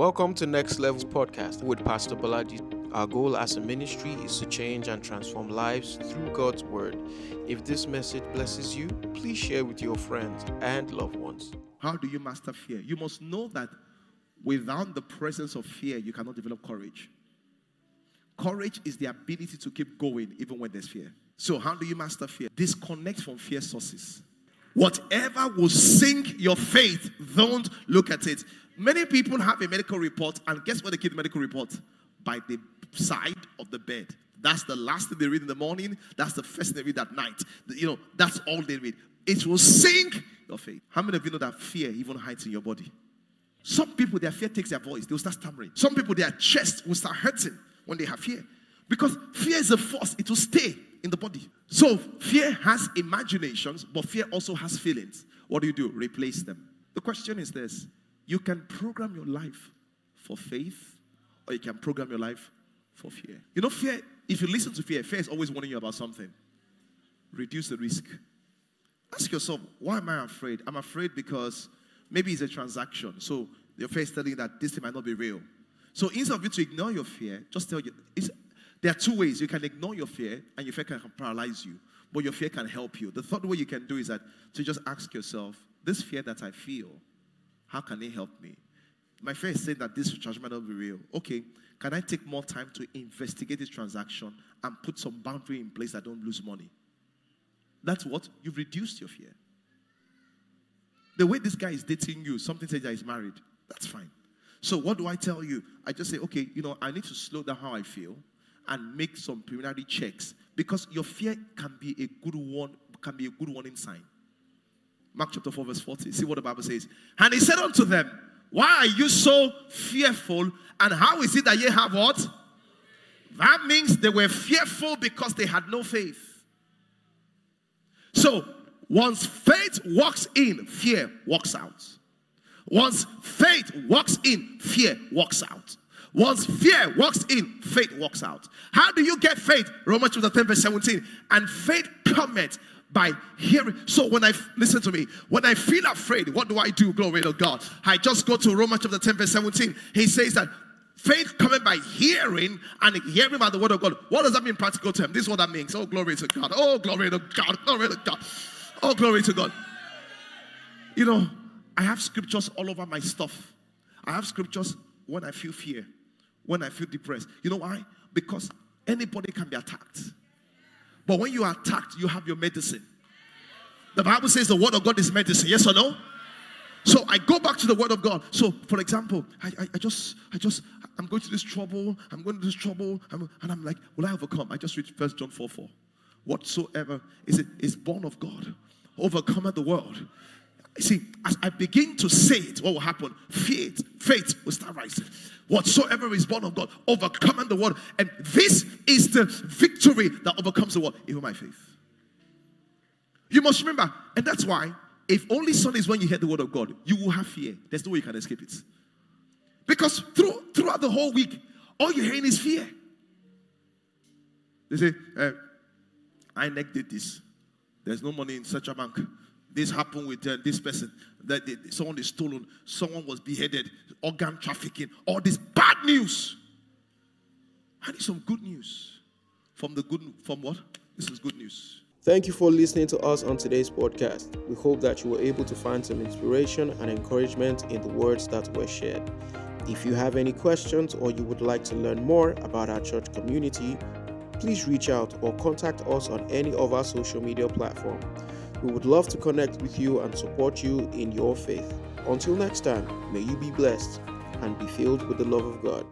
Welcome to Next Levels Podcast with Pastor Bolaji. Our goal as a ministry is to change and transform lives through God's Word. If this message blesses you, please share with your friends and loved ones. How do you master fear? You must know that without the presence of fear, you cannot develop courage. Courage is the ability to keep going even when there's fear. So, how do you master fear? Disconnect from fear sources. Whatever will sink your faith, don't look at it. Many people have a medical report, and guess what they keep the medical report? By the side of the bed. That's the last thing they read in the morning. That's the first thing they read at night. You know, that's all they read. It will sink your faith. How many of you know that fear even hides in your body? Some people, their fear takes their voice. They will start stammering. Some people, their chest will start hurting when they have fear. Because fear is a force, it will stay in the body. So fear has imaginations, but fear also has feelings. What do you do? Replace them. The question is this you can program your life for faith, or you can program your life for fear. You know, fear, if you listen to fear, fear is always warning you about something. Reduce the risk. Ask yourself, why am I afraid? I'm afraid because maybe it's a transaction. So your fear is telling you that this thing might not be real. So instead of you to ignore your fear, just tell you, there are two ways. You can ignore your fear, and your fear can paralyze you, but your fear can help you. The third way you can do is that to just ask yourself, this fear that I feel, how can it help me? My fear is saying that this transaction might not be real. Okay, can I take more time to investigate this transaction and put some boundary in place that don't lose money? That's what you've reduced your fear. The way this guy is dating you, something says that he's married. That's fine. So what do I tell you? I just say, okay, you know, I need to slow down how I feel and make some preliminary checks because your fear can be a good one, can be a good warning sign. Mark chapter 4, verse 40. See what the Bible says. And he said unto them, Why are you so fearful? And how is it that ye have what? That means they were fearful because they had no faith. So, once faith walks in, fear walks out. Once faith walks in, fear walks out. Once fear walks in, faith walks out. How do you get faith? Romans chapter 10, verse 17. And faith cometh by hearing. So when I listen to me, when I feel afraid, what do I do? Glory to God. I just go to Romans chapter 10, verse 17. He says that faith coming by hearing and hearing by the word of God. What does that mean practical term? This is what that means. Oh, glory to God. Oh, glory to God. Glory to God. Oh, glory to God. You know, I have scriptures all over my stuff. I have scriptures when I feel fear, when I feel depressed. You know why? Because anybody can be attacked. But when you are attacked, you have your medicine. The Bible says the word of God is medicine. Yes or no? So I go back to the word of God. So, for example, I, I, I just, I just, I'm going to this trouble. I'm going to this trouble, I'm, and I'm like, will I overcome? I just read First John 4 4. Whatsoever is it is born of God, overcometh the world. See, as I begin to say it, what will happen? Faith, faith will start rising. Whatsoever is born of God, overcoming the world. And this is the victory that overcomes the world, even my faith. You must remember, and that's why, if only Sunday is when you hear the word of God, you will have fear. There's no way you can escape it. Because through, throughout the whole week, all you're hearing is fear. They say, uh, I did this. There's no money in such a bank. This happened with uh, this person. That someone is stolen. Someone was beheaded. Organ trafficking. All this bad news. I need some good news. From the good, from what? This is good news. Thank you for listening to us on today's podcast. We hope that you were able to find some inspiration and encouragement in the words that were shared. If you have any questions or you would like to learn more about our church community, please reach out or contact us on any of our social media platforms. We would love to connect with you and support you in your faith. Until next time, may you be blessed and be filled with the love of God.